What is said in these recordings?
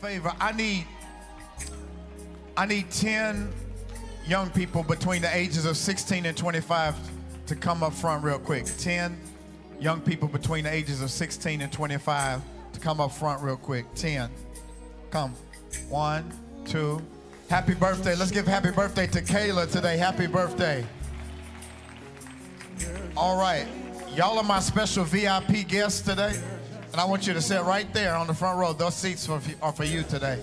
favor. I need I need 10 young people between the ages of 16 and 25 to come up front real quick. 10 young people between the ages of 16 and 25 to come up front real quick. 10. Come. One, two. Happy birthday. Let's give happy birthday to Kayla today. Happy birthday. All right. Y'all are my special VIP guests today. And I want you to sit right there on the front row. Those seats are for, you today.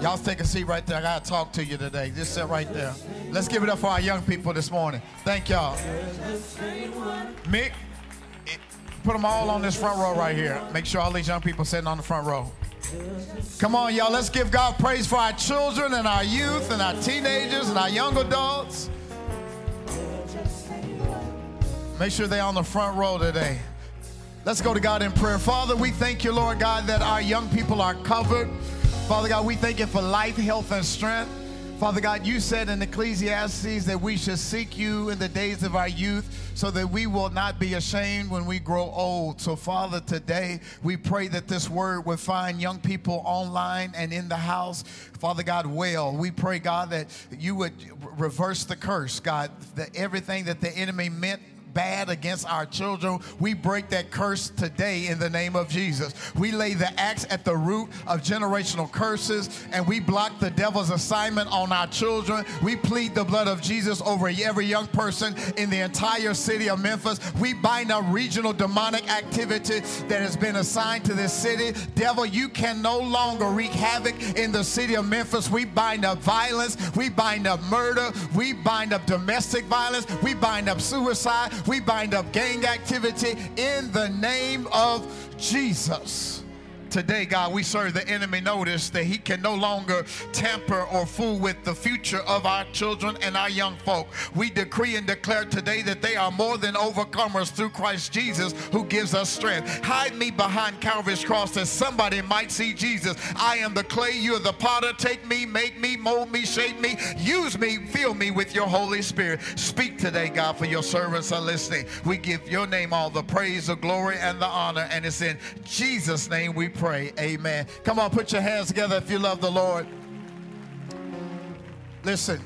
Y'all take a seat right there. I got to talk to you today. Just sit right there. Let's give it up for our young people this morning. Thank y'all. Mick, put them all on this front row right here. Make sure all these young people sitting on the front row. Come on, y'all. Let's give God praise for our children and our youth and our teenagers and our young adults. Make sure they're on the front row today. Let's go to God in prayer. Father, we thank you, Lord God, that our young people are covered. Father God, we thank you for life, health, and strength. Father God, you said in Ecclesiastes that we should seek you in the days of our youth so that we will not be ashamed when we grow old. So, Father, today we pray that this word would find young people online and in the house. Father God, well, we pray, God, that you would reverse the curse, God, that everything that the enemy meant bad against our children. We break that curse today in the name of Jesus. We lay the axe at the root of generational curses and we block the devil's assignment on our children. We plead the blood of Jesus over every young person in the entire city of Memphis. We bind up regional demonic activity that has been assigned to this city. Devil, you can no longer wreak havoc in the city of Memphis. We bind up violence. We bind up murder. We bind up domestic violence. We bind up suicide. We bind up gang activity in the name of Jesus. Today, God, we serve the enemy notice that he can no longer tamper or fool with the future of our children and our young folk. We decree and declare today that they are more than overcomers through Christ Jesus who gives us strength. Hide me behind Calvary's cross that somebody might see Jesus. I am the clay, you are the potter. Take me, make me, mold me, shape me, use me, fill me with your Holy Spirit. Speak today, God, for your servants are listening. We give your name all the praise, the glory, and the honor, and it's in Jesus' name we pray. Amen. Come on, put your hands together if you love the Lord. Listen,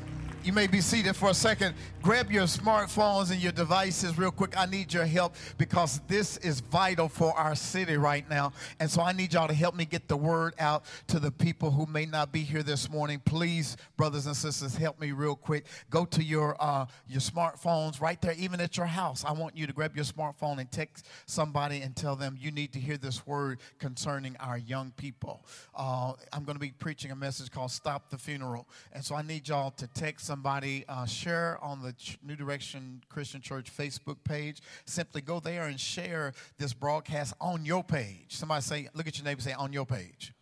you may be seated for a second. Grab your smartphones and your devices real quick. I need your help because this is vital for our city right now. And so I need y'all to help me get the word out to the people who may not be here this morning. Please, brothers and sisters, help me real quick. Go to your uh, your smartphones right there, even at your house. I want you to grab your smartphone and text somebody and tell them you need to hear this word concerning our young people. Uh, I'm going to be preaching a message called "Stop the Funeral," and so I need y'all to text somebody, uh, share on the Ch- New Direction Christian Church Facebook page. Simply go there and share this broadcast on your page. Somebody say, look at your neighbor, say on your page.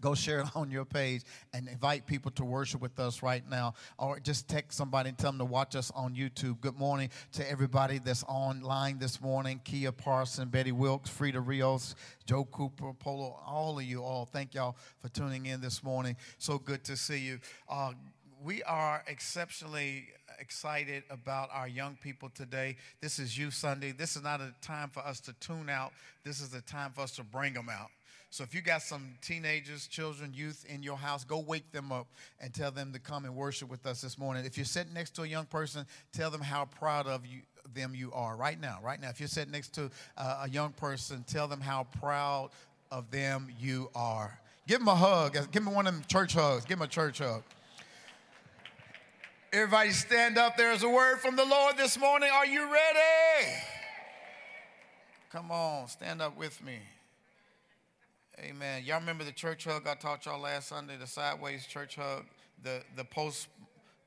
Go share it on your page and invite people to worship with us right now. Or just text somebody and tell them to watch us on YouTube. Good morning to everybody that's online this morning Kia Parson, Betty Wilkes, Frida Rios, Joe Cooper, Polo, all of you all. Thank y'all for tuning in this morning. So good to see you. Uh, we are exceptionally excited about our young people today. This is Youth Sunday. This is not a time for us to tune out, this is a time for us to bring them out. So if you got some teenagers, children, youth in your house, go wake them up and tell them to come and worship with us this morning. If you're sitting next to a young person, tell them how proud of you them you are right now. Right now, if you're sitting next to uh, a young person, tell them how proud of them you are. Give them a hug. Give them one of them church hugs. Give them a church hug. Everybody stand up. There's a word from the Lord this morning. Are you ready? Come on, stand up with me. Amen. Y'all remember the church hug I taught y'all last Sunday, the sideways church hug, the, the post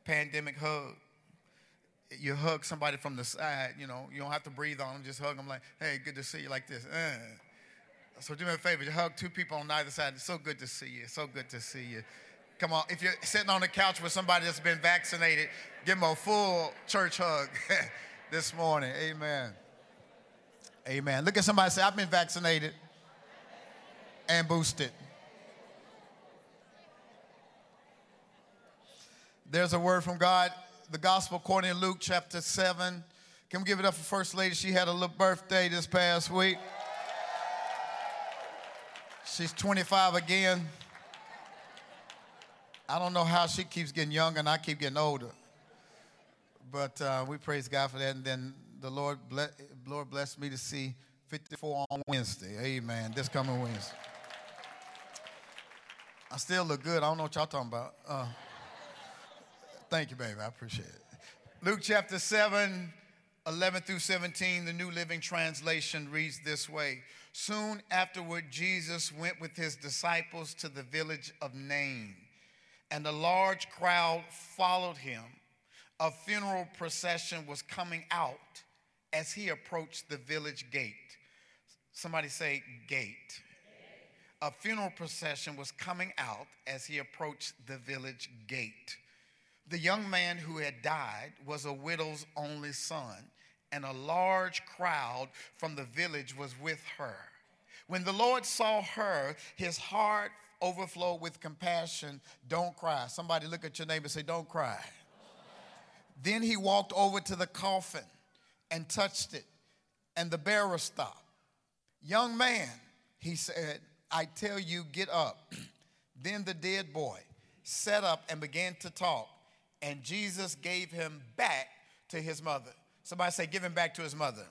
pandemic hug. You hug somebody from the side, you know, you don't have to breathe on them, just hug them like, hey, good to see you, like this. Uh. So do me a favor, just hug two people on either side. It's so good to see you. It's so good to see you. Come on, if you're sitting on the couch with somebody that's been vaccinated, give them a full church hug this morning. Amen. Amen. Look at somebody say, I've been vaccinated and boosted. There's a word from God, the gospel according to Luke chapter 7. Can we give it up for First Lady? She had a little birthday this past week. She's 25 again. I don't know how she keeps getting younger and I keep getting older. But uh, we praise God for that. And then the Lord, bless, Lord blessed me to see 54 on Wednesday. Amen. This coming Wednesday. I still look good. I don't know what y'all talking about. Uh, thank you, baby. I appreciate it. Luke chapter 7, 11 through 17, the New Living Translation reads this way Soon afterward, Jesus went with his disciples to the village of Nain and a large crowd followed him. A funeral procession was coming out as he approached the village gate. Somebody say, gate. A funeral procession was coming out as he approached the village gate. The young man who had died was a widow's only son, and a large crowd from the village was with her. When the Lord saw her, his heart overflow with compassion, don't cry. Somebody look at your neighbor and say, Don't cry. Then he walked over to the coffin and touched it, and the bearer stopped. Young man, he said, I tell you, get up. then the dead boy sat up and began to talk, and Jesus gave him back to his mother. Somebody say, Give him back to his mother.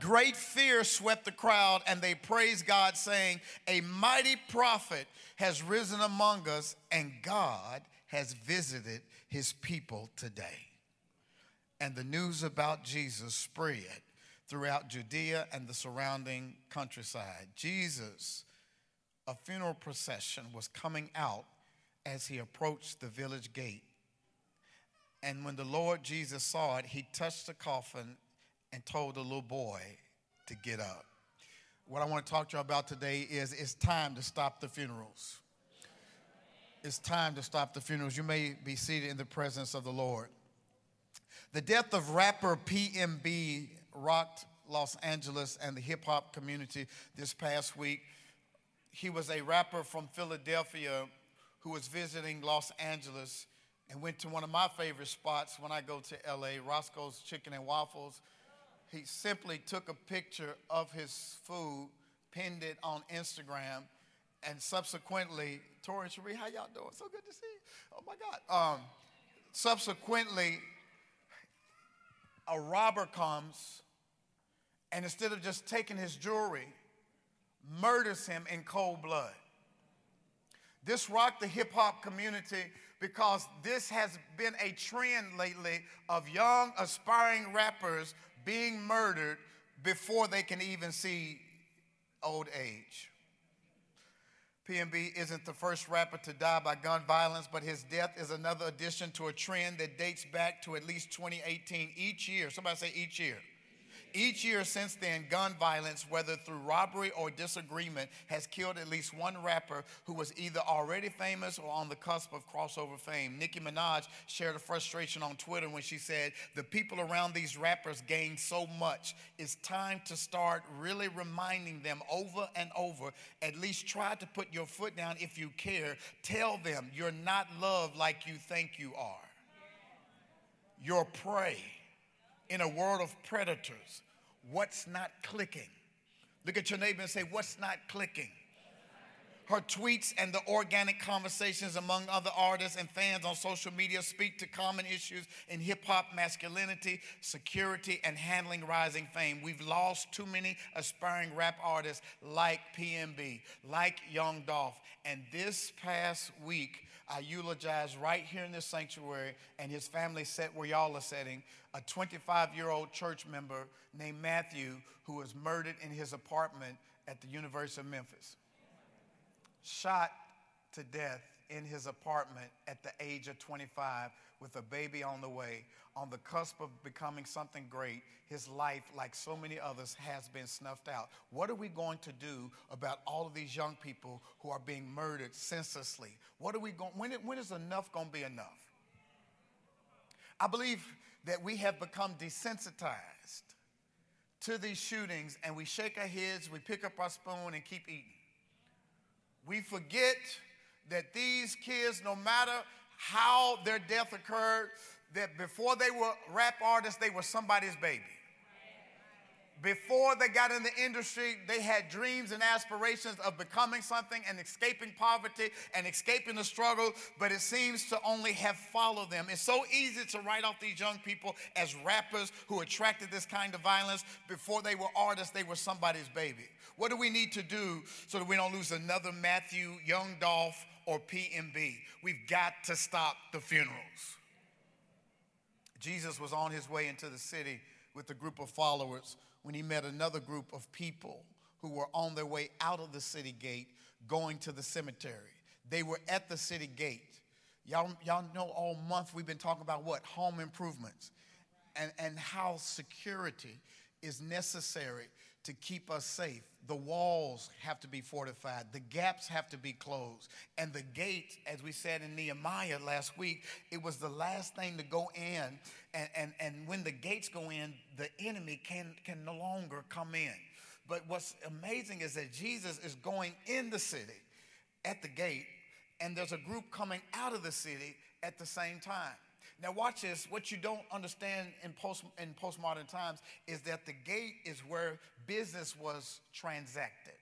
Great fear swept the crowd, and they praised God, saying, A mighty prophet has risen among us, and God has visited his people today. And the news about Jesus spread throughout Judea and the surrounding countryside. Jesus, a funeral procession was coming out as he approached the village gate. And when the Lord Jesus saw it, he touched the coffin and told the little boy to get up. What I want to talk to you about today is it's time to stop the funerals. It's time to stop the funerals. You may be seated in the presence of the Lord. The death of rapper PNB rocked Los Angeles and the hip hop community this past week. He was a rapper from Philadelphia who was visiting Los Angeles and went to one of my favorite spots when I go to LA, Roscoe's Chicken and Waffles he simply took a picture of his food, pinned it on Instagram, and subsequently, Tori and Cherie, how y'all doing? So good to see you. Oh my God. Um, subsequently, a robber comes and instead of just taking his jewelry, murders him in cold blood. This rocked the hip hop community because this has been a trend lately of young aspiring rappers being murdered before they can even see old age. PNB isn't the first rapper to die by gun violence, but his death is another addition to a trend that dates back to at least 2018. Each year, somebody say each year. Each year since then, gun violence, whether through robbery or disagreement, has killed at least one rapper who was either already famous or on the cusp of crossover fame. Nicki Minaj shared a frustration on Twitter when she said, The people around these rappers gain so much. It's time to start really reminding them over and over. At least try to put your foot down if you care. Tell them you're not loved like you think you are. You're prey in a world of predators. What's not clicking? Look at your neighbor and say, What's not clicking? Her tweets and the organic conversations among other artists and fans on social media speak to common issues in hip hop masculinity, security, and handling rising fame. We've lost too many aspiring rap artists like PNB, like Young Dolph. And this past week, I eulogized right here in this sanctuary, and his family sat where y'all are sitting, a 25 year old church member named Matthew who was murdered in his apartment at the University of Memphis. Shot to death in his apartment at the age of 25 with a baby on the way, on the cusp of becoming something great, his life, like so many others, has been snuffed out. What are we going to do about all of these young people who are being murdered senselessly? What are we going, when, when is enough going to be enough? I believe that we have become desensitized to these shootings and we shake our heads, we pick up our spoon and keep eating. We forget that these kids, no matter how their death occurred, that before they were rap artists, they were somebody's baby. Before they got in the industry, they had dreams and aspirations of becoming something and escaping poverty and escaping the struggle, but it seems to only have followed them. It's so easy to write off these young people as rappers who attracted this kind of violence. Before they were artists, they were somebody's baby. What do we need to do so that we don't lose another Matthew, Young Dolph, or PNB? We've got to stop the funerals. Jesus was on his way into the city with a group of followers when he met another group of people who were on their way out of the city gate going to the cemetery. They were at the city gate. Y'all, y'all know all month we've been talking about what? Home improvements and, and how security is necessary to keep us safe. The walls have to be fortified, the gaps have to be closed. And the gate, as we said in Nehemiah last week, it was the last thing to go in. And, and, and when the gates go in, the enemy can, can no longer come in. But what's amazing is that Jesus is going in the city at the gate, and there's a group coming out of the city at the same time. Now, watch this. What you don't understand in, post, in postmodern times is that the gate is where business was transacted.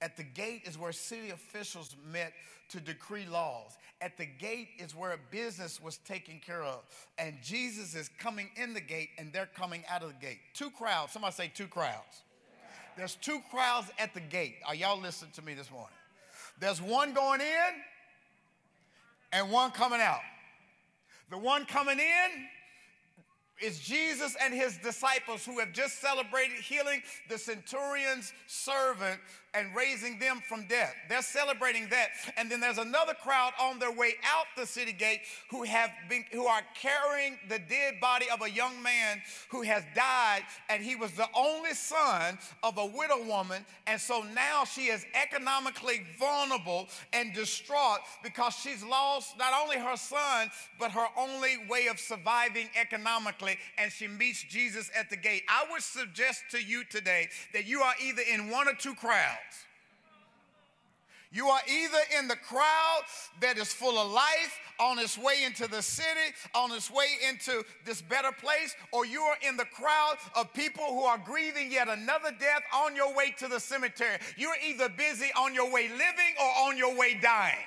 At the gate is where city officials met to decree laws. At the gate is where business was taken care of. And Jesus is coming in the gate and they're coming out of the gate. Two crowds. Somebody say two crowds. There's two crowds at the gate. Are y'all listening to me this morning? There's one going in and one coming out. The one coming in is Jesus and his disciples who have just celebrated healing the centurion's servant and raising them from death. They're celebrating that. And then there's another crowd on their way out the city gate who have been who are carrying the dead body of a young man who has died and he was the only son of a widow woman and so now she is economically vulnerable and distraught because she's lost not only her son but her only way of surviving economically and she meets Jesus at the gate. I would suggest to you today that you are either in one or two crowds. You are either in the crowd that is full of life, on its way into the city, on its way into this better place, or you are in the crowd of people who are grieving yet another death on your way to the cemetery. You're either busy on your way living or on your way dying.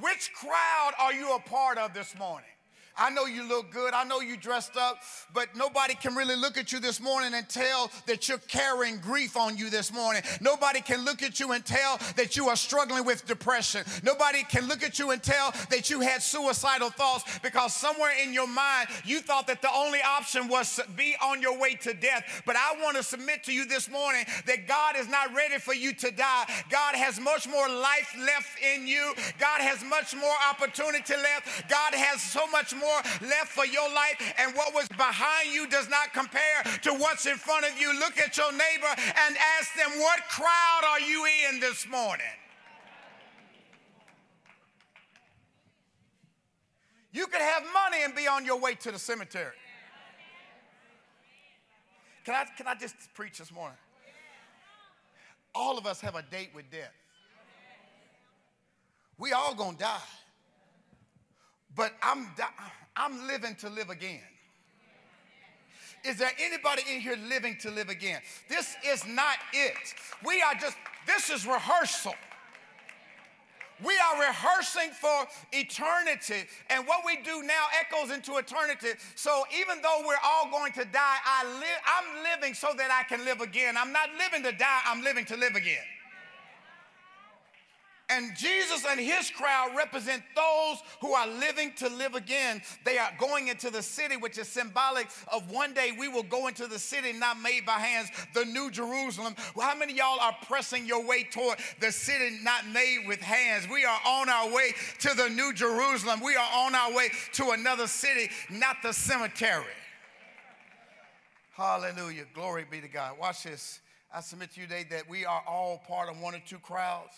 Which crowd are you a part of this morning? I know you look good. I know you dressed up, but nobody can really look at you this morning and tell that you're carrying grief on you this morning. Nobody can look at you and tell that you are struggling with depression. Nobody can look at you and tell that you had suicidal thoughts because somewhere in your mind you thought that the only option was to be on your way to death. But I want to submit to you this morning that God is not ready for you to die. God has much more life left in you. God has much more opportunity left. God has so much more left for your life, and what was behind you does not compare to what's in front of you. Look at your neighbor and ask them, What crowd are you in this morning? You could have money and be on your way to the cemetery. Can I, can I just preach this morning? All of us have a date with death. We all gonna die. But I'm, I'm living to live again. Is there anybody in here living to live again? This is not it. We are just, this is rehearsal. We are rehearsing for eternity, and what we do now echoes into eternity. So even though we're all going to die, I live, I'm living so that I can live again. I'm not living to die, I'm living to live again. And Jesus and his crowd represent those who are living to live again. They are going into the city, which is symbolic of one day we will go into the city not made by hands, the new Jerusalem. Well, how many y'all are pressing your way toward the city not made with hands? We are on our way to the new Jerusalem. We are on our way to another city, not the cemetery. Hallelujah. Glory be to God. Watch this. I submit to you today that we are all part of one or two crowds.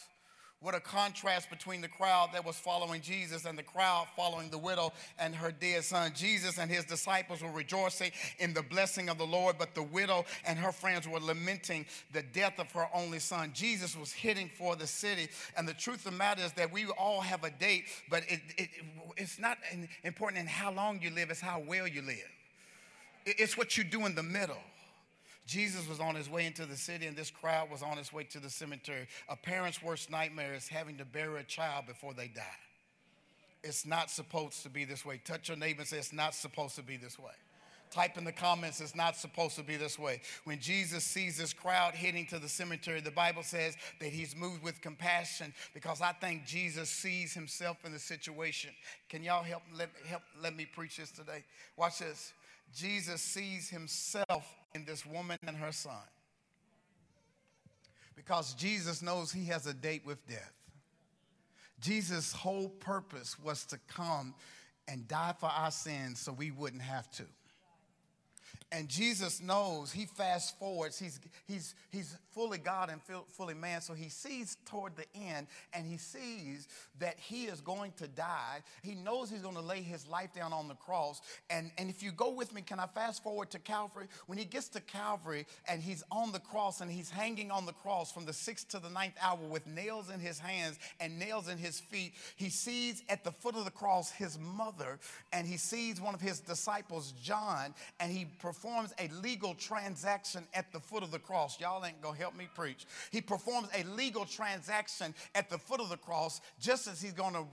What a contrast between the crowd that was following Jesus and the crowd following the widow and her dead son. Jesus and his disciples were rejoicing in the blessing of the Lord, but the widow and her friends were lamenting the death of her only son. Jesus was heading for the city. And the truth of the matter is that we all have a date, but it, it, it's not important in how long you live, it's how well you live. It's what you do in the middle. Jesus was on his way into the city, and this crowd was on its way to the cemetery. A parent's worst nightmare is having to bury a child before they die. It's not supposed to be this way. Touch your neighbor and say, It's not supposed to be this way. Type in the comments, it's not supposed to be this way. When Jesus sees this crowd heading to the cemetery, the Bible says that he's moved with compassion because I think Jesus sees himself in the situation. Can y'all help let, help, let me preach this today? Watch this. Jesus sees himself in this woman and her son because Jesus knows he has a date with death. Jesus' whole purpose was to come and die for our sins so we wouldn't have to. And Jesus knows, he fast forwards, he's, he's, he's fully God and fully man. So he sees toward the end and he sees that he is going to die. He knows he's going to lay his life down on the cross. And, and if you go with me, can I fast forward to Calvary? When he gets to Calvary and he's on the cross and he's hanging on the cross from the sixth to the ninth hour with nails in his hands and nails in his feet, he sees at the foot of the cross his mother and he sees one of his disciples, John, and he performs a legal transaction at the foot of the cross. Y'all ain't gonna help me preach. He performs a legal transaction at the foot of the cross, just as he's to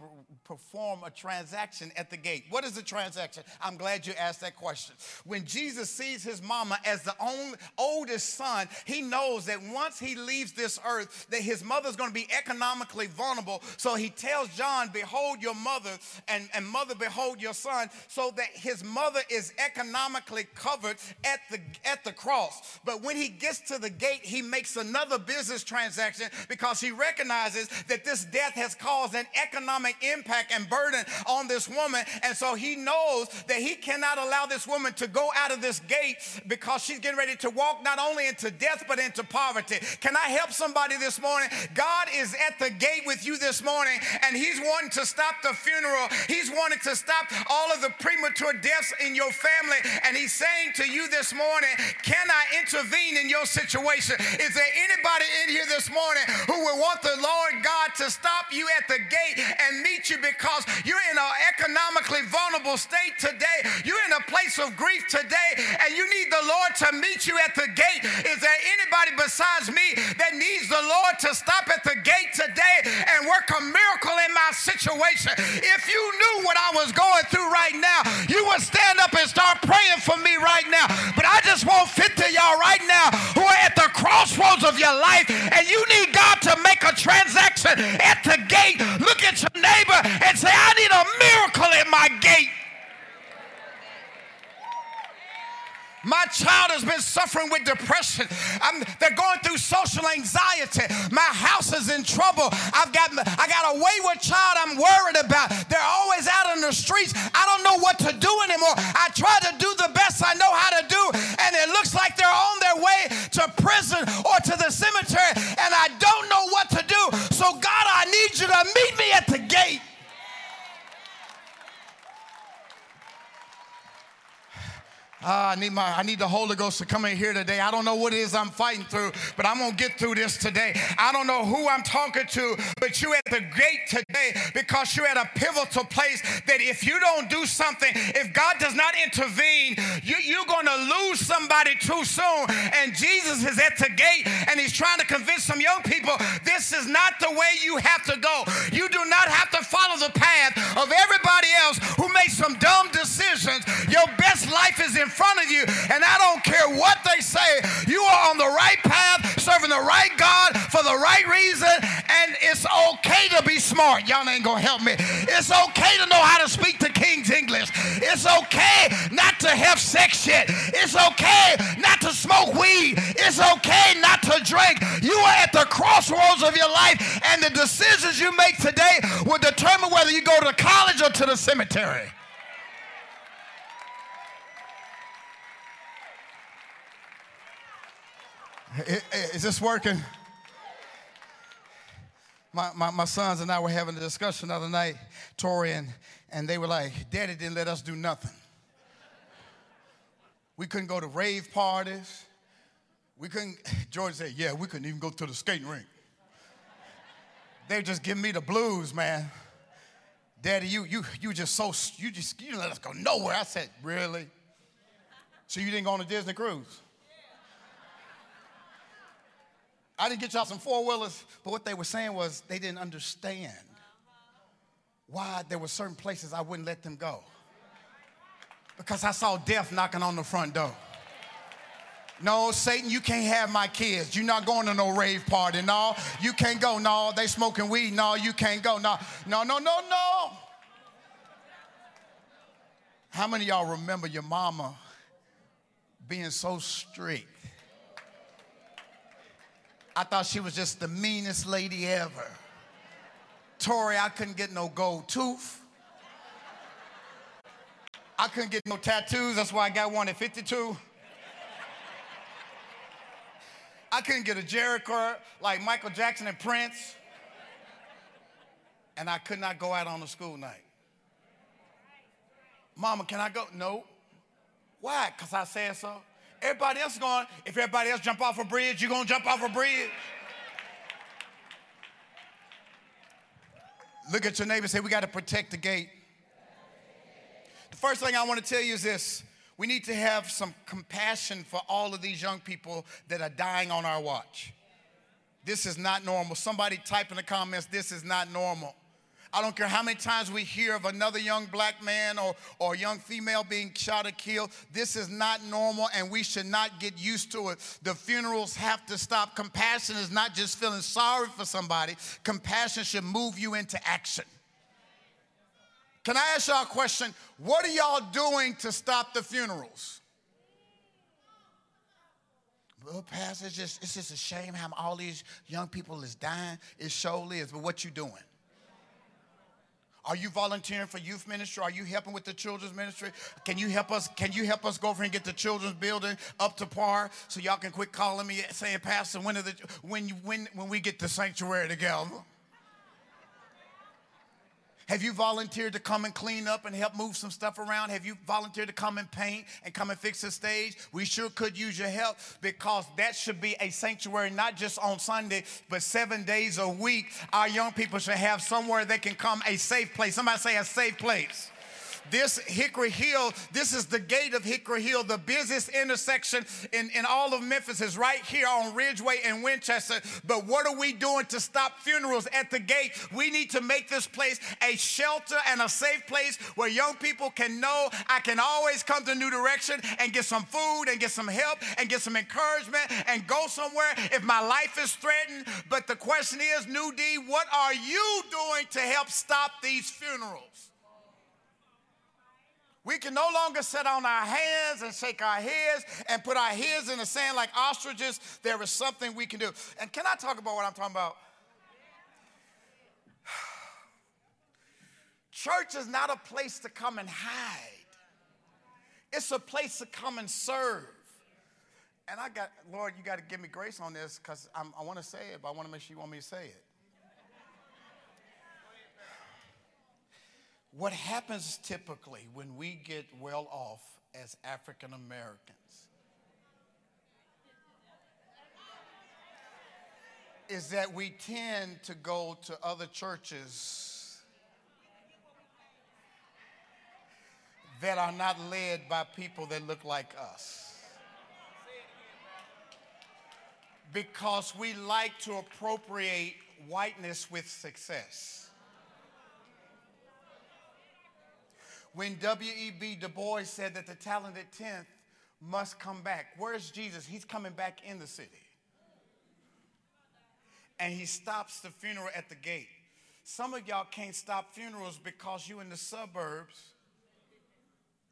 perform a transaction at the gate. What is a transaction? I'm glad you asked that question. When Jesus sees his mama as the only, oldest son, he knows that once he leaves this earth, that his mother's to be economically vulnerable. So he tells John, Behold your mother, and, and mother, behold your son, so that his mother is economically covered at the, at the cross. But when he gets to the gate, he makes another business transaction because he recognizes that this death has caused an economic impact and burden on this woman. And so he knows that he cannot allow this woman to go out of this gate because she's getting ready to walk not only into death but into poverty. Can I help somebody this morning? God is at the gate with you this morning and he's wanting to stop the funeral. He's wanting to stop all of the premature deaths in your family. And he's saying to you this morning, Can I intervene in your situation? Is there anybody in here this morning who would want the Lord God to stop you at the gate and meet you because you're in an economically vulnerable state today? You're in a place of grief today and you need the Lord to meet you at the gate. Is there anybody besides me that needs the Lord to stop at the gate today and work a miracle in my situation? If you knew what I was going through right now, you would stand up and start praying for me right now. But I just won't fit to y'all right now who are at the crossroads of your life and you need God to make a transaction at the gate, look at your neighbor and say, I need a miracle at my gate. My child has been suffering with depression. I'm, they're going through social anxiety. My house is in trouble. I've got I got a wayward child I'm worried about. They're always out on the streets. I don't know what to do anymore. I try to I need my I need the Holy Ghost to come in here today. I don't know what it is I'm fighting through, but I'm gonna get through this today. I don't know who I'm talking to, but you're at the gate today because you're at a pivotal place that if you don't do something, if God does not intervene, you, you're gonna lose somebody too soon. And Jesus is at the gate and he's trying to convince some young people this is not the way you have to go. You do not have to follow the path of everybody else who made some dumb decisions. Your best life is in front of you, and I don't care what they say, you are on the right path, serving the right God for the right reason, and it's okay to be smart. Y'all ain't gonna help me. It's okay to know how to speak the King's English. It's okay not to have sex yet. It's okay not to smoke weed. It's okay not to drink. You are at the crossroads of your life, and the decisions you make today will determine whether you go to college or to the cemetery. Is this working? My, my, my, sons and I were having a discussion the other night, Tori, and, and they were like, Daddy didn't let us do nothing. We couldn't go to rave parties. We couldn't, George said, Yeah, we couldn't even go to the skating rink. They just give me the blues, man. Daddy, you, you, you just so, you just, you let us go nowhere. I said, Really? So you didn't go on a Disney cruise? I didn't get y'all some four wheelers, but what they were saying was they didn't understand why there were certain places I wouldn't let them go. Because I saw death knocking on the front door. No, Satan, you can't have my kids. You're not going to no rave party. No, you can't go. No, they smoking weed. No, you can't go. No, no, no, no, no. How many y'all remember your mama being so strict? I thought she was just the meanest lady ever. Tori, I couldn't get no gold tooth. I couldn't get no tattoos. That's why I got one at 52. I couldn't get a Jheri curl like Michael Jackson and Prince. And I could not go out on a school night. Mama, can I go? No. Why? Because I said so. Everybody else is going, if everybody else jump off a bridge, you're going to jump off a bridge. Look at your neighbor say, We got to protect the gate. The first thing I want to tell you is this we need to have some compassion for all of these young people that are dying on our watch. This is not normal. Somebody type in the comments, This is not normal. I don't care how many times we hear of another young black man or, or young female being shot or killed. This is not normal and we should not get used to it. The funerals have to stop. Compassion is not just feeling sorry for somebody, compassion should move you into action. Can I ask y'all a question? What are y'all doing to stop the funerals? Well, Pastor, it's just, it's just a shame how all these young people is dying. It surely is, but what you doing? Are you volunteering for youth ministry? Are you helping with the children's ministry? Can you help us? Can you help us go over and get the children's building up to par so y'all can quit calling me saying, Pastor, when the when you, when when we get the sanctuary together? Have you volunteered to come and clean up and help move some stuff around? Have you volunteered to come and paint and come and fix the stage? We sure could use your help because that should be a sanctuary, not just on Sunday, but seven days a week. Our young people should have somewhere they can come, a safe place. Somebody say a safe place. This Hickory Hill, this is the gate of Hickory Hill. The busiest intersection in, in all of Memphis is right here on Ridgeway and Winchester. But what are we doing to stop funerals at the gate? We need to make this place a shelter and a safe place where young people can know I can always come to New Direction and get some food and get some help and get some encouragement and go somewhere if my life is threatened. But the question is, New D, what are you doing to help stop these funerals? We can no longer sit on our hands and shake our heads and put our heads in the sand like ostriches. There is something we can do. And can I talk about what I'm talking about? Church is not a place to come and hide, it's a place to come and serve. And I got, Lord, you got to give me grace on this because I want to say it, but I want to make sure you want me to say it. What happens typically when we get well off as African Americans is that we tend to go to other churches that are not led by people that look like us. Because we like to appropriate whiteness with success. When W.E.B. Du Bois said that the talented 10th must come back. Where's Jesus? He's coming back in the city. And he stops the funeral at the gate. Some of y'all can't stop funerals because you in the suburbs,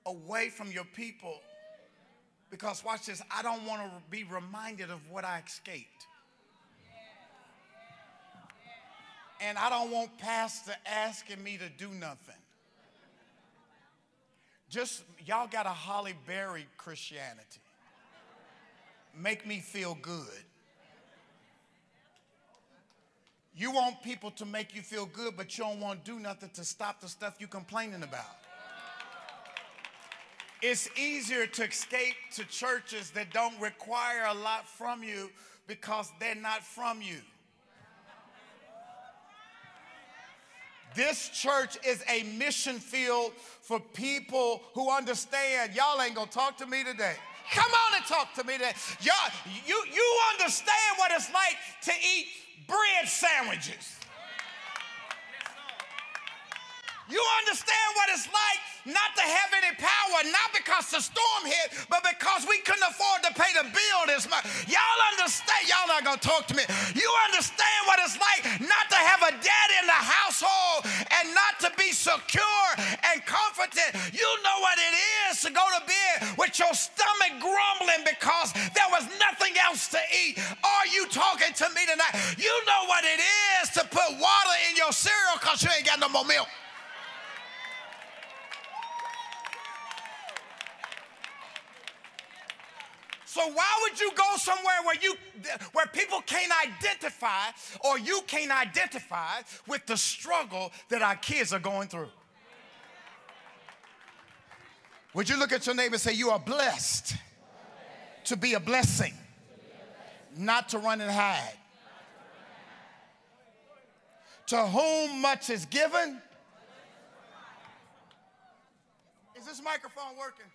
away from your people. Because watch this, I don't want to be reminded of what I escaped. And I don't want pastor asking me to do nothing. Just, y'all got a Halle Berry Christianity. Make me feel good. You want people to make you feel good, but you don't want to do nothing to stop the stuff you're complaining about. It's easier to escape to churches that don't require a lot from you because they're not from you. This church is a mission field for people who understand. Y'all ain't gonna talk to me today. Come on and talk to me today. Y'all, you, you understand what it's like to eat bread sandwiches. You understand what it's like not to have any power, not because the storm hit, but because we couldn't afford to pay the bill this month. Y'all understand? Y'all not gonna talk to me. You understand what it's like not to have a dad in the household and not to be secure and comforted. You know what it is to go to bed with your stomach grumbling because there was nothing else to eat. Are you talking to me tonight? You know what it is to put water in your cereal because you ain't got no more milk. So why would you go somewhere where you where people can't identify or you can't identify with the struggle that our kids are going through? Would you look at your neighbor and say, You are blessed to be a blessing, not to run and hide. To whom much is given. Is this microphone working?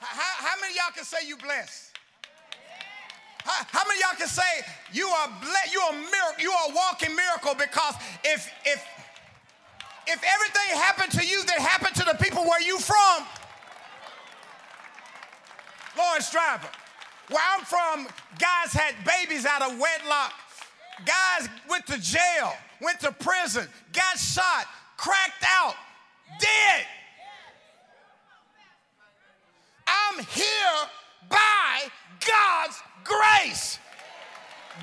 How, how many y'all can say you blessed? How, how many y'all can say you are blessed? You are miracle. You are a walking miracle because if if if everything happened to you that happened to the people where you from, Lawrence Driver, where I'm from, guys had babies out of wedlock. Guys went to jail, went to prison, got shot, cracked out, dead. I'm here by God's grace.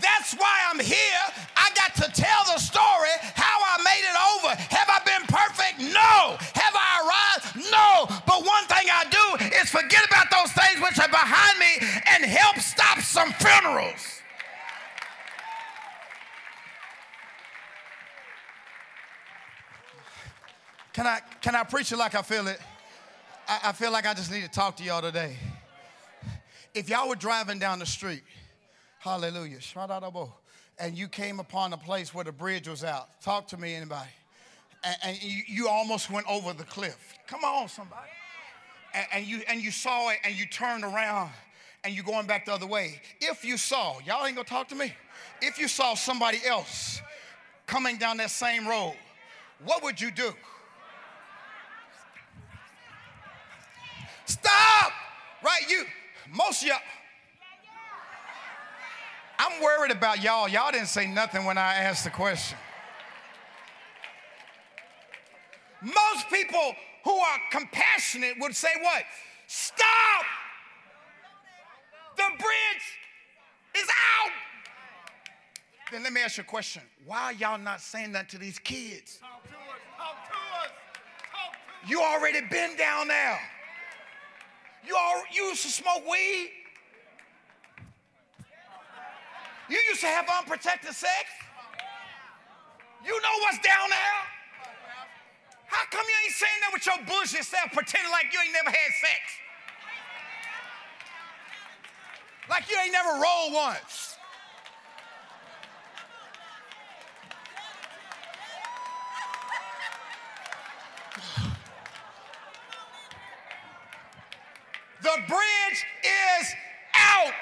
That's why I'm here. I got to tell the story how I made it over. Have I been perfect? No. Have I arrived? No. But one thing I do is forget about those things which are behind me and help stop some funerals. Can I, can I preach it like I feel it? I, I feel like I just need to talk to y'all today. If y'all were driving down the street, hallelujah, and you came upon a place where the bridge was out, talk to me, anybody. And, and you, you, almost went over the cliff. Come on, somebody. And, and, you, and you saw it and you turned around and you're going back the other way. If you saw, y'all ain't gonna talk to me. If you saw somebody else coming down that same road, what would you do? Stop! Right? You, most of y'all. I'm worried about y'all. Y'all didn't say nothing when I asked the question. Most people who are compassionate would say, What? Stop! The bridge is out. Then let me ask you a question. Why are y'all not saying that to these kids? Talk to us, talk to us, talk to us. you already been down there. You all you used to smoke weed? You used to have unprotected sex? You know what's down there? How come you ain't saying that with your bullshit self, pretending like you ain't never had sex? Like you ain't never rolled once. The bridge is out.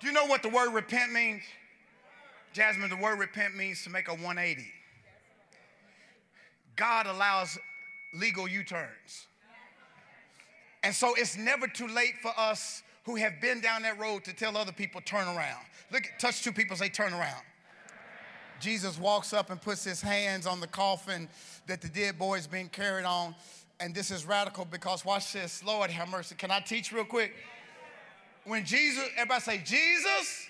Do you know what the word repent means? Jasmine, the word repent means to make a 180. God allows legal U turns. And so it's never too late for us who have been down that road to tell other people, turn around. Look, touch two people, say, turn around. Jesus walks up and puts his hands on the coffin that the dead boy is being carried on and this is radical because watch this. Lord have mercy. Can I teach real quick? When Jesus, everybody say, Jesus, Jesus.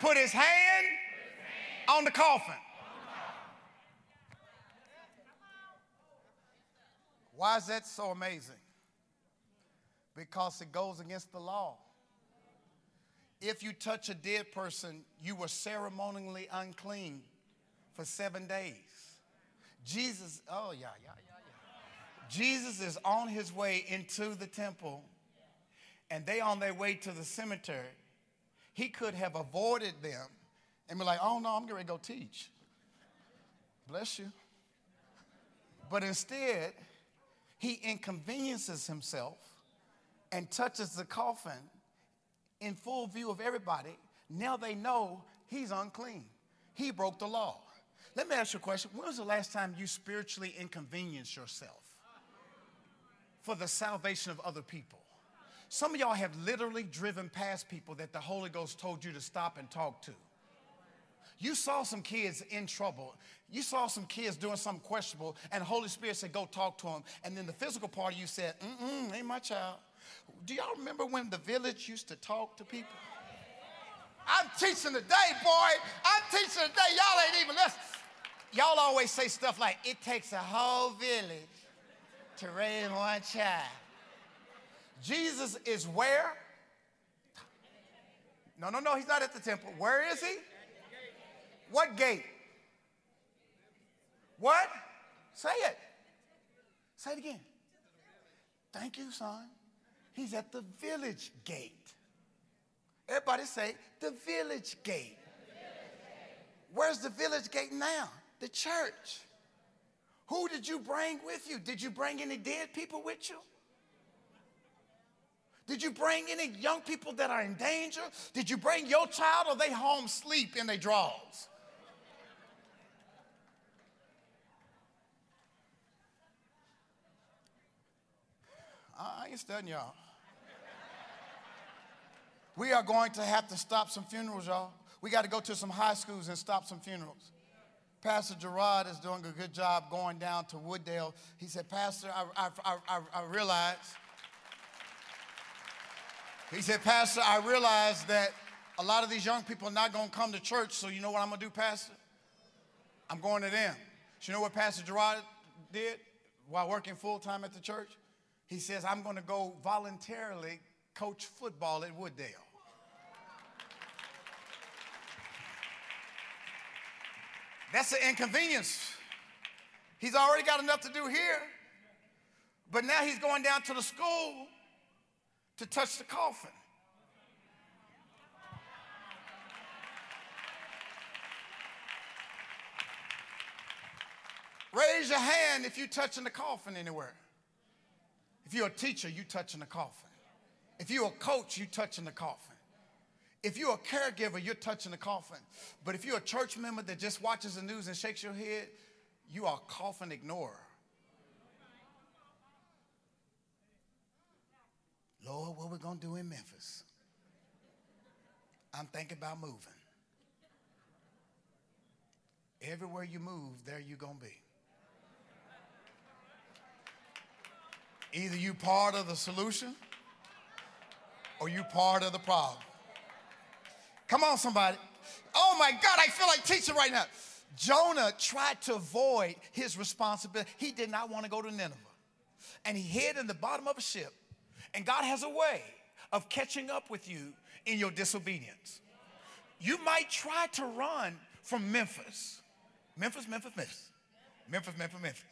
Put, his hand put his hand on the coffin. Why is that so amazing? Because it goes against the law. If you touch a dead person, you were ceremonially unclean for seven days. Jesus, oh, yeah, yeah. Jesus is on his way into the temple and they on their way to the cemetery. He could have avoided them and be like, oh no, I'm going to go teach. Bless you. But instead, he inconveniences himself and touches the coffin in full view of everybody, now they know he's unclean. He broke the law. Let me ask you a question. When was the last time you spiritually inconvenienced yourself for the salvation of other people? Some of y'all have literally driven past people that the Holy Ghost told you to stop and talk to. You saw some kids in trouble. You saw some kids doing something questionable, and the Holy Spirit said, Go talk to them. And then the physical part of you said, Mm mm, ain't my child. Do y'all remember when the village used to talk to people? I'm teaching today, boy. I'm teaching today. Y'all ain't even listening. Y'all always say stuff like, it takes a whole village to raise one child. Jesus is where? No, no, no, he's not at the temple. Where is he? What gate? What? Say it. Say it again. Thank you, son. He's at the village gate. Everybody say, the village gate. Where's the village gate now? The church. Who did you bring with you? Did you bring any dead people with you? Did you bring any young people that are in danger? Did you bring your child or they home sleep in their drawers? I ain't studying y'all. We are going to have to stop some funerals, y'all. We got to go to some high schools and stop some funerals. Pastor Gerard is doing a good job going down to Wooddale. He said, Pastor, I, I, I, I realize, he said, Pastor, I realize that a lot of these young people are not going to come to church, so you know what I'm going to do, Pastor? I'm going to them. So you know what Pastor Gerard did while working full time at the church? He says, I'm going to go voluntarily coach football at Wooddale. That's an inconvenience. He's already got enough to do here, but now he's going down to the school to touch the coffin. Raise your hand if you're touching the coffin anywhere. If you're a teacher, you're touching the coffin. If you're a coach, you're touching the coffin. If you're a caregiver, you're touching the coffin. But if you're a church member that just watches the news and shakes your head, you are a coffin ignorer. Lord, what we gonna do in Memphis? I'm thinking about moving. Everywhere you move, there you're gonna be. Either you part of the solution or you part of the problem. Come on, somebody. Oh my God, I feel like teaching right now. Jonah tried to avoid his responsibility. He did not want to go to Nineveh. And he hid in the bottom of a ship. And God has a way of catching up with you in your disobedience. You might try to run from Memphis. Memphis, Memphis, Memphis. Memphis, Memphis, Memphis.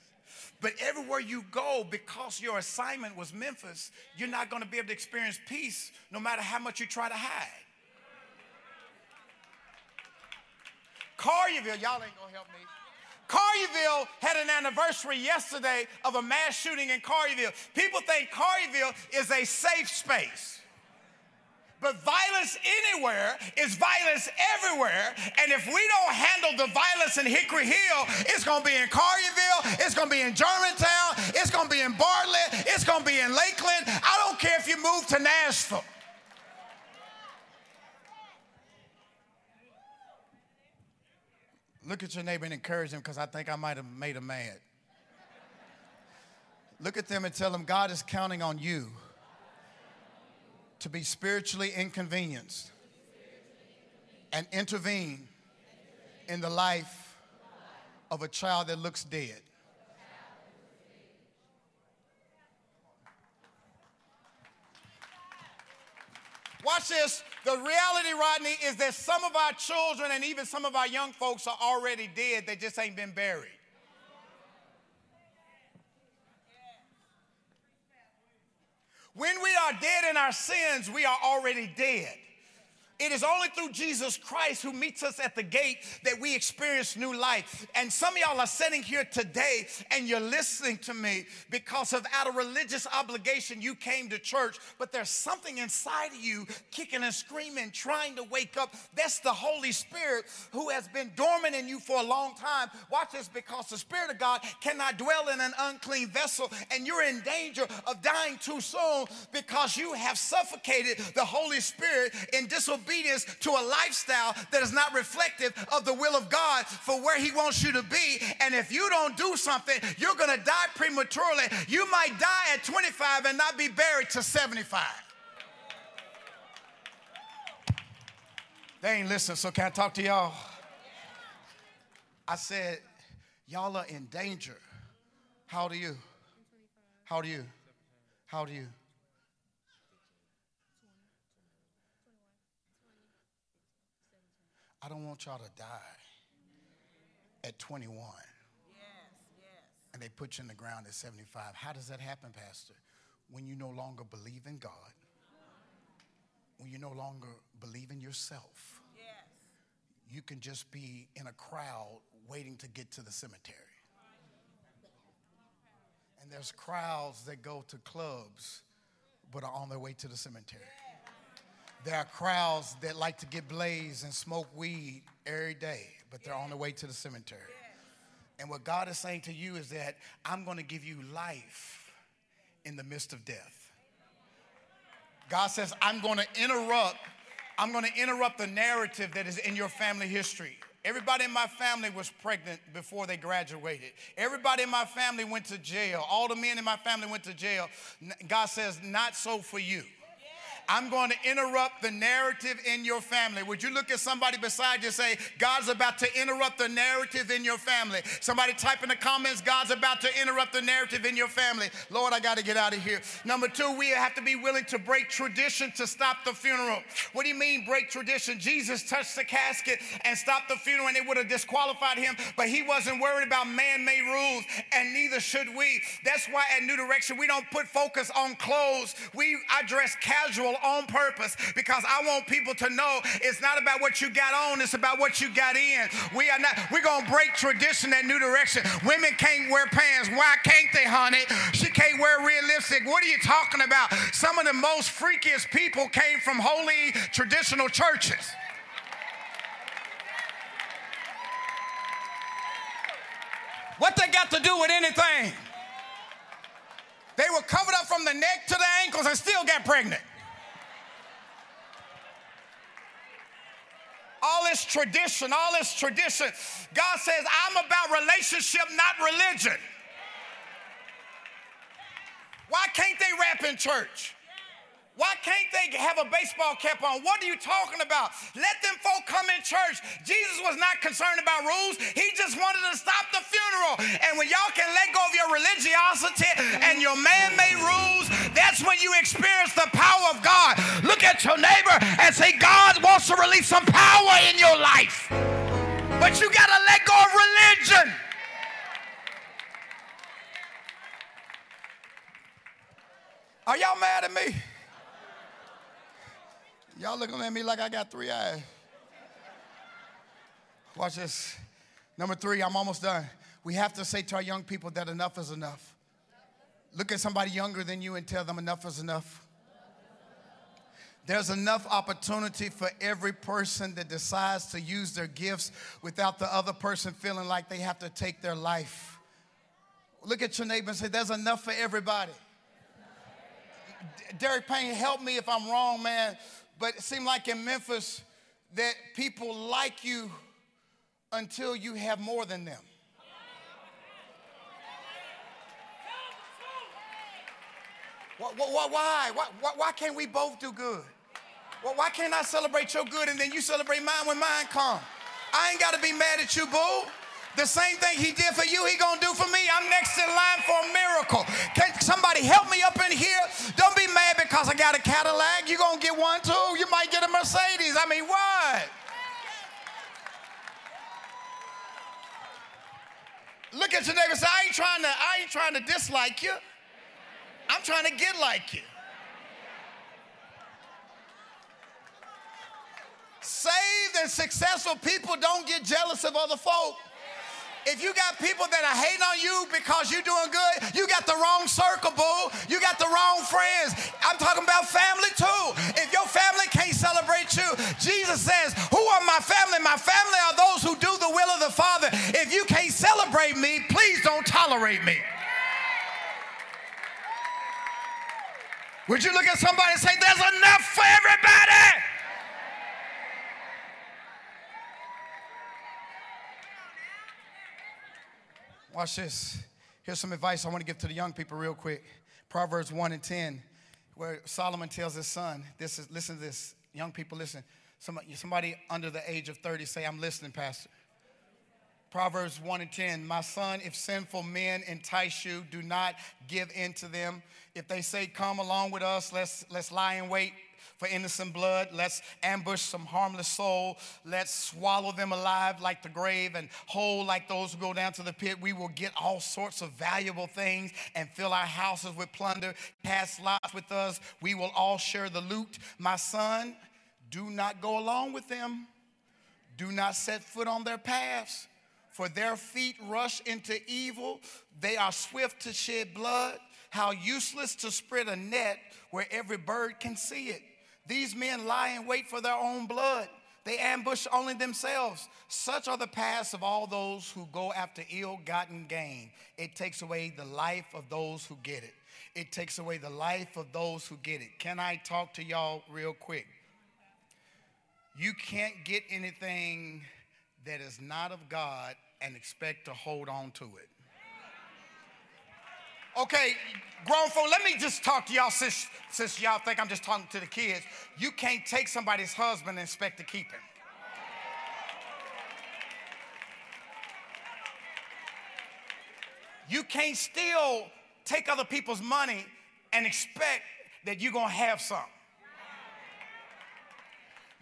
But everywhere you go, because your assignment was Memphis, you're not going to be able to experience peace no matter how much you try to hide. Collierville, y'all ain't to help me. Collierville had an anniversary yesterday of a mass shooting in Collierville. People think Collierville is a safe space. But violence anywhere is violence everywhere. And if we don't handle the violence in Hickory Hill, it's to be in Collierville, it's to be in Germantown, it's to be in Bartlett, it's to be in Lakeland. I don't care if you move to Nashville. Look at your neighbor and encourage him because I think I might have made him mad. Look at them and tell them God is counting on you to be spiritually inconvenienced and intervene in the life of a child that looks dead. Watch this. The reality, Rodney, is that some of our children and even some of our young folks are already dead. They just ain't been buried. When we are dead in our sins, we are already dead. It is only through Jesus Christ who meets us at the gate that we experience new life. And some of y'all are sitting here today and you're listening to me because of out of religious obligation you came to church, but there's something inside of you kicking and screaming, trying to wake up. That's the Holy Spirit who has been dormant in you for a long time. Watch this because the Spirit of God cannot dwell in an unclean vessel, and you're in danger of dying too soon because you have suffocated the Holy Spirit in disobedience to a lifestyle that is not reflective of the will of God for where He wants you to be. And if you don't do something, you're going to die prematurely. You might die at 25 and not be buried to 75. They ain't listening, so can I talk to y'all? I said, Y'all are in danger. How are you? How do you? How do you? I don't want y'all to die at 21. Yes, yes. And they put you in the ground at 75. How does that happen, Pastor? When you no longer believe in God, when you no longer believe in yourself, yes. you can just be in a crowd waiting to get to the cemetery. And there's crowds that go to clubs but are on their way to the cemetery. There are crowds that like to get blazed and smoke weed every day, but they're on their way to the cemetery. And what God is saying to you is that I'm going to give you life in the midst of death. God says, I'm going to interrupt, I'm going to interrupt the narrative that is in your family history. Everybody in my family was pregnant before they graduated. Everybody in my family went to jail. All the men in my family went to jail. God says, Not so for you. I'm going to interrupt the narrative in your family. Would you look at somebody beside you and say, God's about to interrupt the narrative in your family? Somebody type in the comments, God's about to interrupt the narrative in your family. Lord, I got to get out of here. Number two, we have to be willing to break tradition to stop the funeral. What do you mean break tradition? Jesus touched the casket and stopped the funeral and it would have disqualified him, but he wasn't worried about man made rules and neither should we. That's why at New Direction, we don't put focus on clothes. We address casual on purpose because I want people to know it's not about what you got on, it's about what you got in. We are not, we're gonna break tradition and new direction. Women can't wear pants. Why can't they, honey? She can't wear realistic. What are you talking about? Some of the most freakiest people came from holy traditional churches. What they got to do with anything? They were covered up from the neck to the ankles and still got pregnant. All this tradition, all this tradition. God says, I'm about relationship, not religion. Why can't they rap in church? Why can't they have a baseball cap on? What are you talking about? Let them folk come in church. Jesus was not concerned about rules. He just wanted to stop the funeral. And when y'all can let go of your religiosity and your rules, that's when you experience the power of God. Look at your neighbor and say, God wants to release some power in your life. But you got to let go of religion. Are y'all mad at me? Y'all looking at me like I got three eyes. Watch this. Number three, I'm almost done. We have to say to our young people that enough is enough. Look at somebody younger than you and tell them enough is enough. There's enough opportunity for every person that decides to use their gifts without the other person feeling like they have to take their life. Look at your neighbor and say, There's enough for everybody. Derek Payne, help me if I'm wrong, man. But it seemed like in Memphis that people like you until you have more than them. Why? Why, why, why can't we both do good? Why can't I celebrate your good and then you celebrate mine when mine come? I ain't got to be mad at you, boo. The same thing he did for you, he gonna do for me. I'm next in line for a miracle. Can somebody help me up in here? Don't be mad because I got a Cadillac. You gonna get one too. You might get a Mercedes. I mean, what? Look at your neighbor say, I ain't trying to, I ain't trying to dislike you. I'm trying to get like you. saved and successful people don't get jealous of other folk. If you got people that are hating on you because you're doing good, you got the wrong circle, boo. You got the wrong friends. I'm talking about family too. If your family can't celebrate you, Jesus says, Who are my family? My family are those who do the will of the Father. If you can't celebrate me, please don't tolerate me. Would you look at somebody and say, There's enough for everybody? Watch this. Here's some advice I want to give to the young people real quick. Proverbs 1 and 10, where Solomon tells his son, this is, listen to this. Young people, listen. Somebody, somebody under the age of 30 say, I'm listening, Pastor. Proverbs 1 and 10, my son, if sinful men entice you, do not give in to them. If they say, come along with us, let's, let's lie in wait for innocent blood. Let's ambush some harmless soul. Let's swallow them alive like the grave and whole like those who go down to the pit. We will get all sorts of valuable things and fill our houses with plunder. Cast lots with us. We will all share the loot. My son, do not go along with them. Do not set foot on their paths, for their feet rush into evil. They are swift to shed blood. How useless to spread a net where every bird can see it. These men lie in wait for their own blood. They ambush only themselves. Such are the paths of all those who go after ill gotten gain. It takes away the life of those who get it. It takes away the life of those who get it. Can I talk to y'all real quick? You can't get anything that is not of God and expect to hold on to it. Okay, grown folk, let me just talk to y'all since, since y'all think I'm just talking to the kids. You can't take somebody's husband and expect to keep him. You can't still take other people's money and expect that you're gonna have some.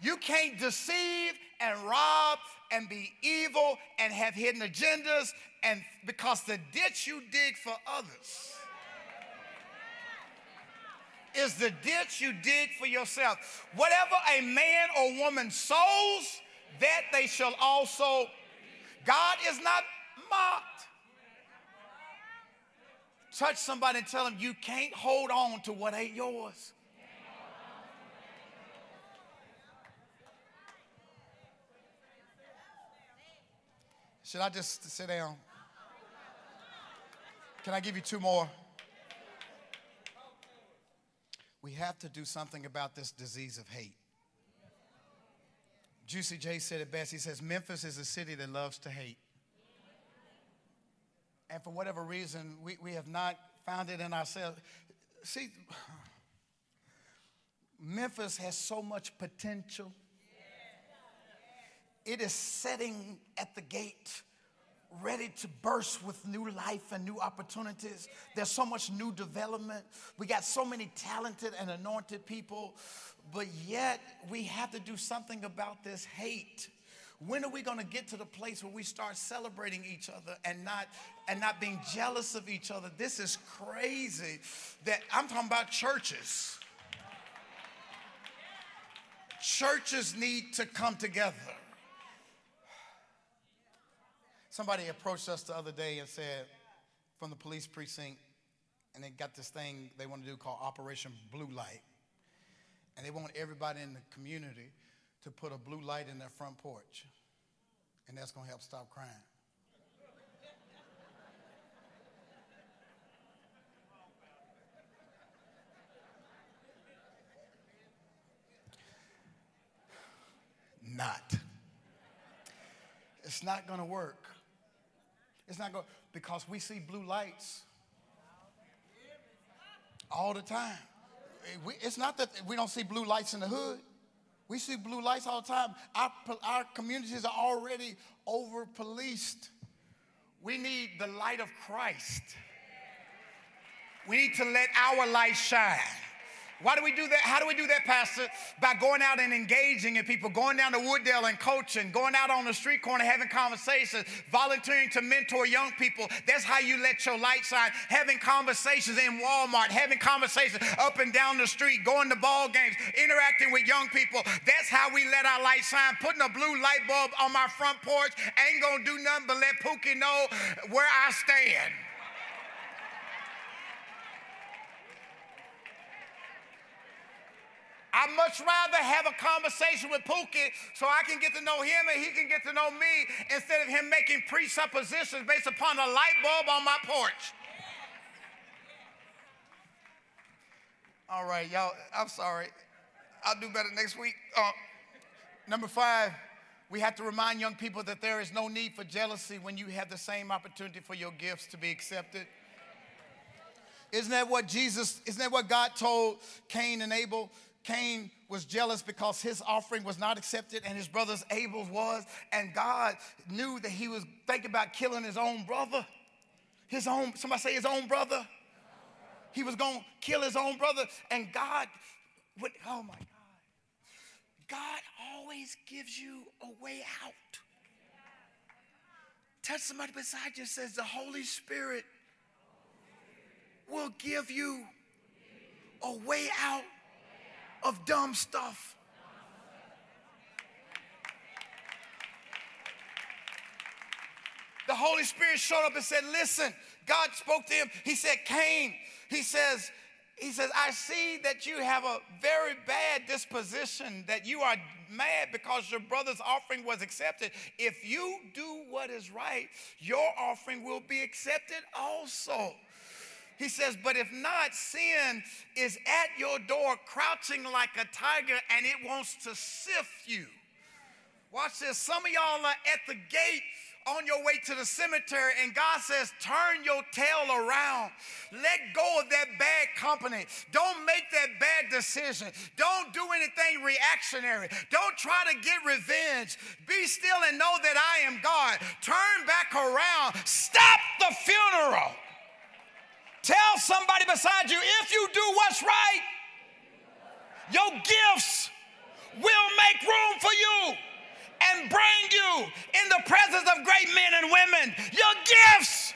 You can't deceive and rob and be evil and have hidden agendas and because the ditch you dig for others is the ditch you dig for yourself. Whatever a man or woman sows, that they shall also. God is not mocked. Touch somebody and tell them you can't hold on to what ain't yours. Should I just sit down? Can I give you two more? We have to do something about this disease of hate. Juicy J said it best. He says, Memphis is a city that loves to hate. And for whatever reason, we, we have not found it in ourselves. See, Memphis has so much potential it is setting at the gate ready to burst with new life and new opportunities. There's so much new development. We got so many talented and anointed people, but yet we have to do something about this hate. When are we going to get to the place where we start celebrating each other and not and not being jealous of each other? This is crazy. That I'm talking about churches. Churches need to come together. Somebody approached us the other day and said, from the police precinct, and they got this thing they want to do called Operation Blue Light. And they want everybody in the community to put a blue light in their front porch. And that's going to help stop crime. Not. It's not going to work. It's not going because we see blue lights all the time. Eh, it's not that we don't see blue lights in the hood. We see blue lights all the time. Our, our communities are already over policed. We need the light of Christ. We need to let our light shine. Why do we do that? How do we do that, Pastor? By going out and engaging in people, going down to Wooddale and coaching, going out on the street corner having conversations, volunteering to mentor young people. That's how you let your light shine. Having conversations in Walmart, having conversations up and down the street, going to ball games, interacting with young people. That's how we let our light shine. Putting a blue light bulb on my front porch ain't gonna do nothing but let Pookie know where I stand. I'd much rather have a conversation with Pookie so I can get to know him and he can get to know me instead of him making presuppositions based upon a light bulb on my porch. All right, y'all, I'm sorry. I'll do better next week. Uh, number five, we have to remind young people that there is no need for jealousy when you have the same opportunity for your gifts to be accepted. Isn't that what Jesus, isn't that what God told Cain and Abel? Cain was jealous because his offering was not accepted and his brother's Abel's was. And God knew that he was thinking about killing his own brother. His own, somebody say his own brother. He was going to kill his own brother. And God, would, oh my God. God always gives you a way out. Touch somebody beside you says the Holy Spirit will give you a way out of dumb stuff. The Holy Spirit showed up and said, Listen, God spoke to him. He said, Cain, he says, he says, I see that you have a very bad disposition, that you are mad because your brother's offering was accepted. If you do what is right, your offering will be accepted also. He says, But if not, sin is at your door, crouching like a tiger, and it wants to sift you. Watch this. Some of y'all are at the gate on your way to the cemetery, and God says, Turn your tail around. Let go of that bad company. Don't make that bad decision. Don't do anything reactionary. Don't try to get revenge. Be still and know that I am God. Turn back around. Stop the funeral. Tell somebody beside you if you do what's right, your gifts will make room for you and bring you in the presence of great men and women. Your gifts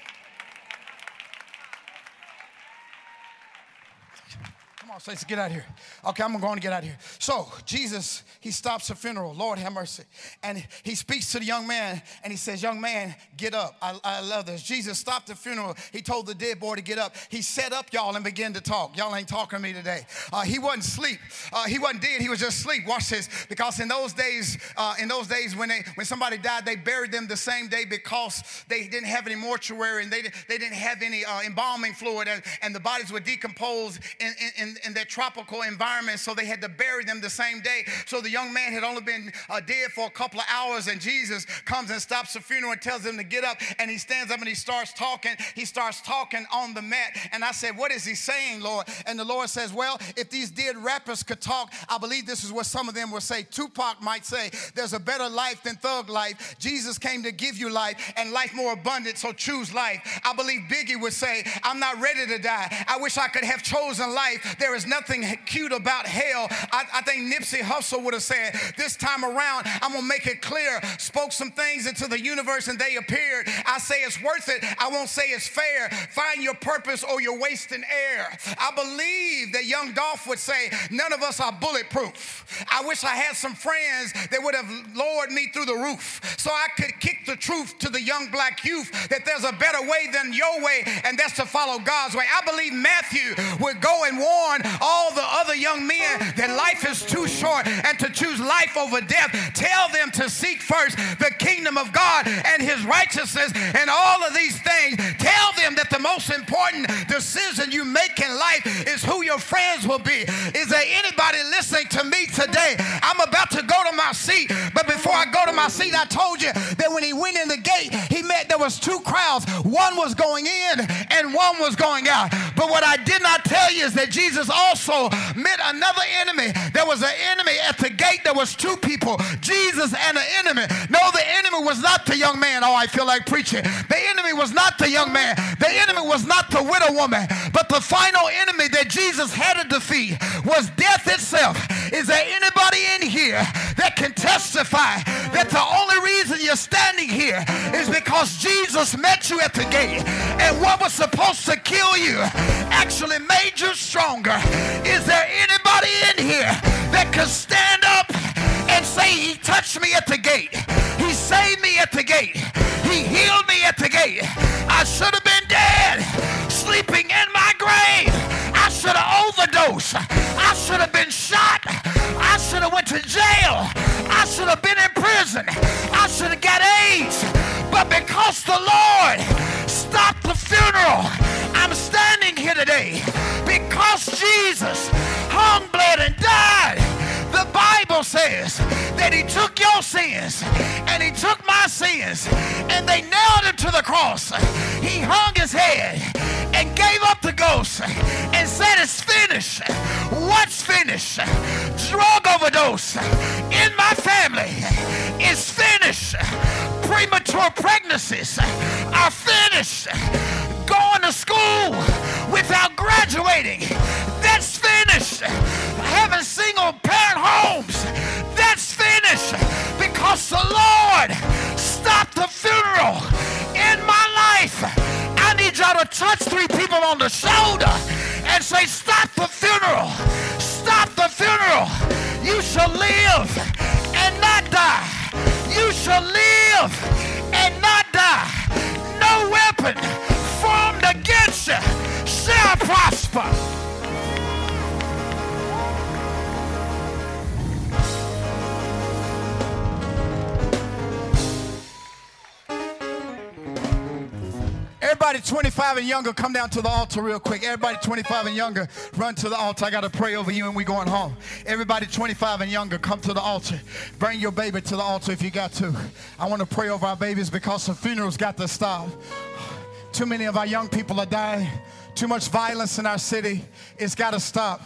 on, saints, get out of here. Okay, I'm going to get out of here. So, Jesus, he stops the funeral. Lord have mercy. And he speaks to the young man and he says, Young man, get up. I, I love this. Jesus stopped the funeral. He told the dead boy to get up. He set up, y'all, and began to talk. Y'all ain't talking to me today. Uh, he wasn't asleep. Uh, he wasn't dead. He was just asleep. Watch this. Because in those days, uh, in those days when they when somebody died, they buried them the same day because they didn't have any mortuary and they, they didn't have any uh, embalming fluid and, and the bodies were decomposed in, in, in their tropical environment, so they had to bury them the same day. So the young man had only been uh, dead for a couple of hours, and Jesus comes and stops the funeral and tells him to get up. And he stands up and he starts talking. He starts talking on the mat. And I said, What is he saying, Lord? And the Lord says, Well, if these dead rappers could talk, I believe this is what some of them will say. Tupac might say, There's a better life than thug life. Jesus came to give you life and life more abundant, so choose life. I believe Biggie would say, I'm not ready to die. I wish I could have chosen life. There is nothing cute about hell. I, I think Nipsey Hussle would have said, This time around, I'm going to make it clear. Spoke some things into the universe and they appeared. I say it's worth it. I won't say it's fair. Find your purpose or you're wasting air. I believe that young Dolph would say, None of us are bulletproof. I wish I had some friends that would have lowered me through the roof so I could kick the truth to the young black youth that there's a better way than your way, and that's to follow God's way. I believe Matthew would go and warn all the other young men that life is too short and to choose life over death. Tell them to seek first the kingdom of God and his righteousness and all of these things. Tell them that the most important decision you make in life is who your friends will be. Is there anybody listening to me today? I'm about to go to my seat, but before I go to my seat, I told you that when he went in the gate, was two crowds. One was going in and one was going out. But what I did not tell you is that Jesus also met another enemy. There was an enemy at the gate. There was two people, Jesus and an enemy. No, the enemy was not the young man. Oh, I feel like preaching. The enemy was not the young man. The enemy was not the widow woman. But the final enemy that Jesus had to defeat was death itself. Is there anybody in here that can testify that the only reason you're standing here is because Jesus met you at the gate and what was supposed to kill you actually made you stronger? Is there anybody in here that can stand up and say, He touched me at the gate? He saved me at the gate. He healed me at the gate. I should have been dead, sleeping in my grave. I should have overdosed. I should have been shot. I should have went to jail. I should have been in prison. I should have got AIDS. But because the Lord stopped the funeral, I'm standing here today because Jesus hung, bled, and died. The Bible says that he took your sins and he took my sins and they nailed him to the cross. He hung his head and gave up the ghost and said, It's finished. What's finished? Drug overdose in my family is finished. Premature pregnancies are finished. Going to school without graduating, that's finished. Having single parent homes, that's finished. Because the Lord stopped the funeral in my life. I need y'all to touch three people on the shoulder and say, Stop the funeral. Stop the funeral. You shall live and not die. You shall live and not die. No weapon you shall prosper. Everybody 25 and younger, come down to the altar real quick. Everybody 25 and younger, run to the altar. I got to pray over you and we going home. Everybody 25 and younger, come to the altar. Bring your baby to the altar if you got to. I want to pray over our babies because the funerals got to stop. Too many of our young people are dying. Too much violence in our city. It's got to stop.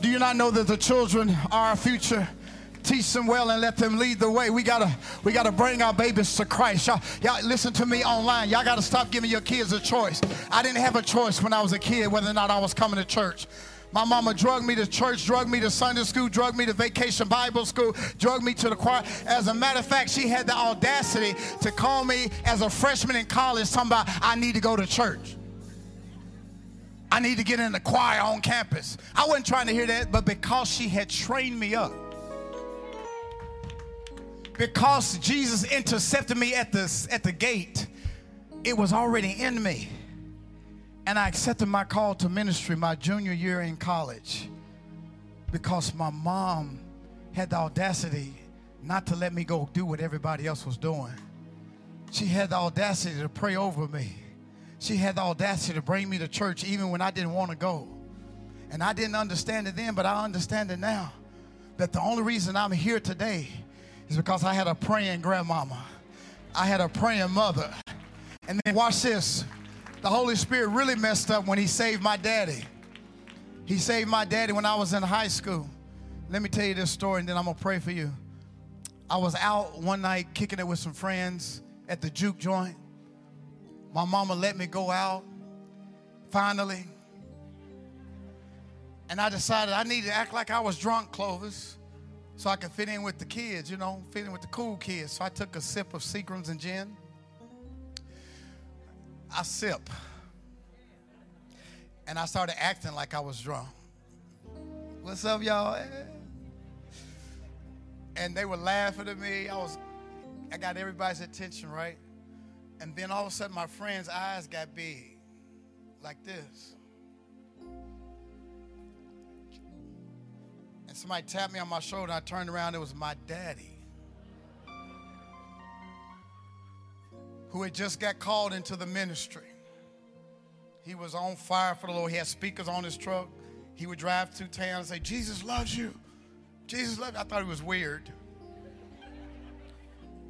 Do you not know that the children are our future? teach them well and let them lead the way. We gotta we gotta bring our babies to Christ. Y'all, y'all listen to me online. Y'all gotta stop giving your kids a choice. I didn't have a choice when I was a kid whether or not I was coming to church. My mama drugged me to church, drugged me to Sunday school, drugged me to vacation Bible school, drugged me to the choir. As a matter of fact, she had the audacity to call me as a freshman in college, about I need to go to church. I need to get in the choir on campus. I wasn't trying to hear that, but because she had trained me up because Jesus intercepted me at the, at the gate, it was already in me. And I accepted my call to ministry my junior year in college because my mom had the audacity not to let me go do what everybody else was doing. She had the audacity to pray over me. She had the audacity to bring me to church even when I didn't want to go. And I didn't understand it then, but I understand it now. That the only reason I'm here today is because I had a praying grandmama. I had a praying mother. And then watch this. The Holy Spirit really messed up when he saved my daddy. He saved my daddy when I was in high school. Let me tell you this story and then I'm going to pray for you. I was out one night kicking it with some friends at the juke joint. My mama let me go out finally. And I decided I needed to act like I was drunk, Clovis so I could fit in with the kids, you know, fit in with the cool kids. So I took a sip of Seagram's and gin. I sip. And I started acting like I was drunk. What's up, y'all? And they were laughing at me. I was, I got everybody's attention, right? And then all of a sudden, my friend's eyes got big, like this. And somebody tapped me on my shoulder. I turned around. It was my daddy. Who had just got called into the ministry. He was on fire for the Lord. He had speakers on his truck. He would drive through town and say, Jesus loves you. Jesus loves you. I thought he was weird.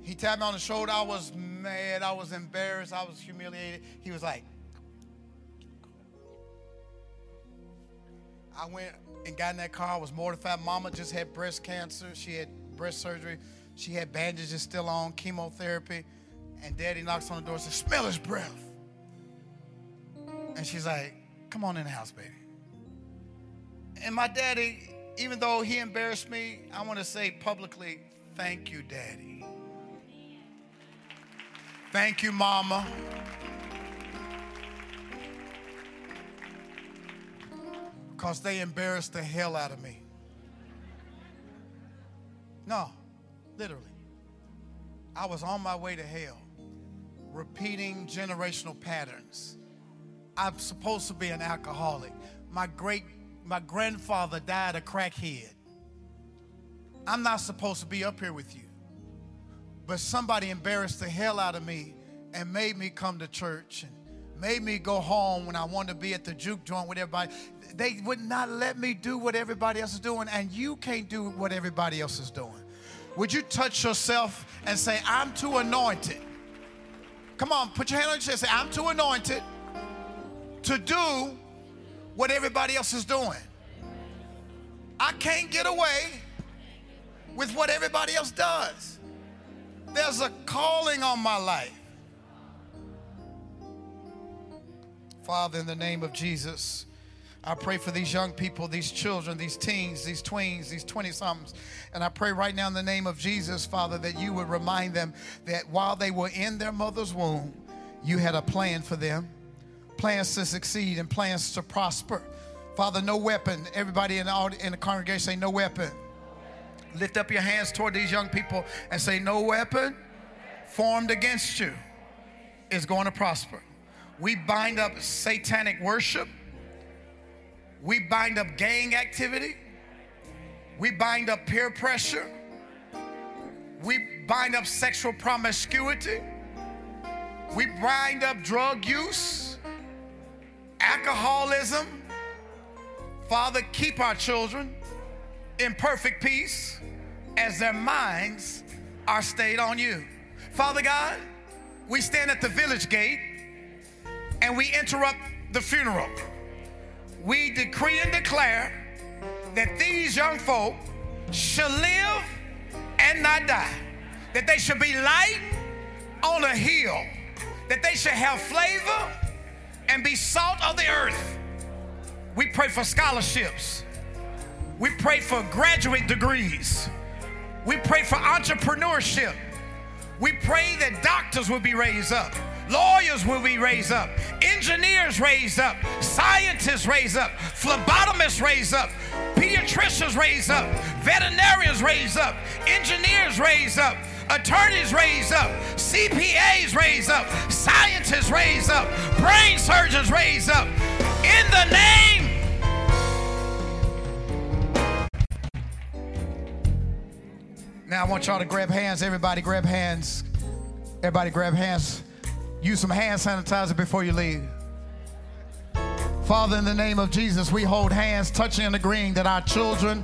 he tapped me on the shoulder. I was mad. I was embarrassed. I was humiliated. He was like, I went and got in that car. I was mortified. Mama just had breast cancer. She had breast surgery. She had bandages still on, chemotherapy. And daddy knocks on the door and says, Smell his breath. And she's like, Come on in the house, baby. And my daddy, even though he embarrassed me, I want to say publicly, Thank you, daddy. Thank you, mama. Because they embarrassed the hell out of me. No, literally. I was on my way to hell, repeating generational patterns. I'm supposed to be an alcoholic. My great my grandfather died a crackhead. I'm not supposed to be up here with you. But somebody embarrassed the hell out of me and made me come to church and made me go home when I wanted to be at the juke joint with everybody. They would not let me do what everybody else is doing, and you can't do what everybody else is doing. Would you touch yourself and say, I'm too anointed? Come on, put your hand on your chest. Say, I'm too anointed to do what everybody else is doing. I can't get away with what everybody else does. There's a calling on my life. Father, in the name of Jesus, I pray for these young people, these children, these teens, these tweens, these 20 somethings. And I pray right now in the name of Jesus, Father, that you would remind them that while they were in their mother's womb, you had a plan for them plans to succeed and plans to prosper. Father, no weapon. Everybody in the, in the congregation say, No weapon. Lift up your hands toward these young people and say, No weapon formed against you is going to prosper. We bind up satanic worship. We bind up gang activity. We bind up peer pressure. We bind up sexual promiscuity. We bind up drug use, alcoholism. Father, keep our children in perfect peace as their minds are stayed on you. Father God, we stand at the village gate and we interrupt the funeral. We decree and declare that these young folk shall live and not die, that they should be light on a hill, that they should have flavor and be salt of the earth. We pray for scholarships. We pray for graduate degrees. We pray for entrepreneurship. We pray that doctors will be raised up, lawyers will be raised up, engineers raised up, scientists raised up, phlebotomists raised up, pediatricians raised up, veterinarians raised up, engineers raised up, attorneys raised up, CPAs raised up, scientists raised up, brain surgeons raised up. In the name Now I want y'all to grab hands. Everybody grab hands. Everybody grab hands. Use some hand sanitizer before you leave. Father, in the name of Jesus, we hold hands, touching and agreeing that our children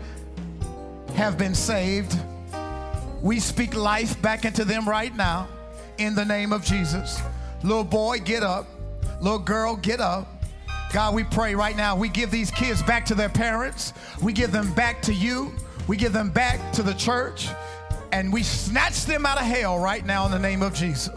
have been saved. We speak life back into them right now in the name of Jesus. Little boy, get up. Little girl, get up. God, we pray right now. We give these kids back to their parents. We give them back to you. We give them back to the church. And we snatch them out of hell right now in the name of Jesus.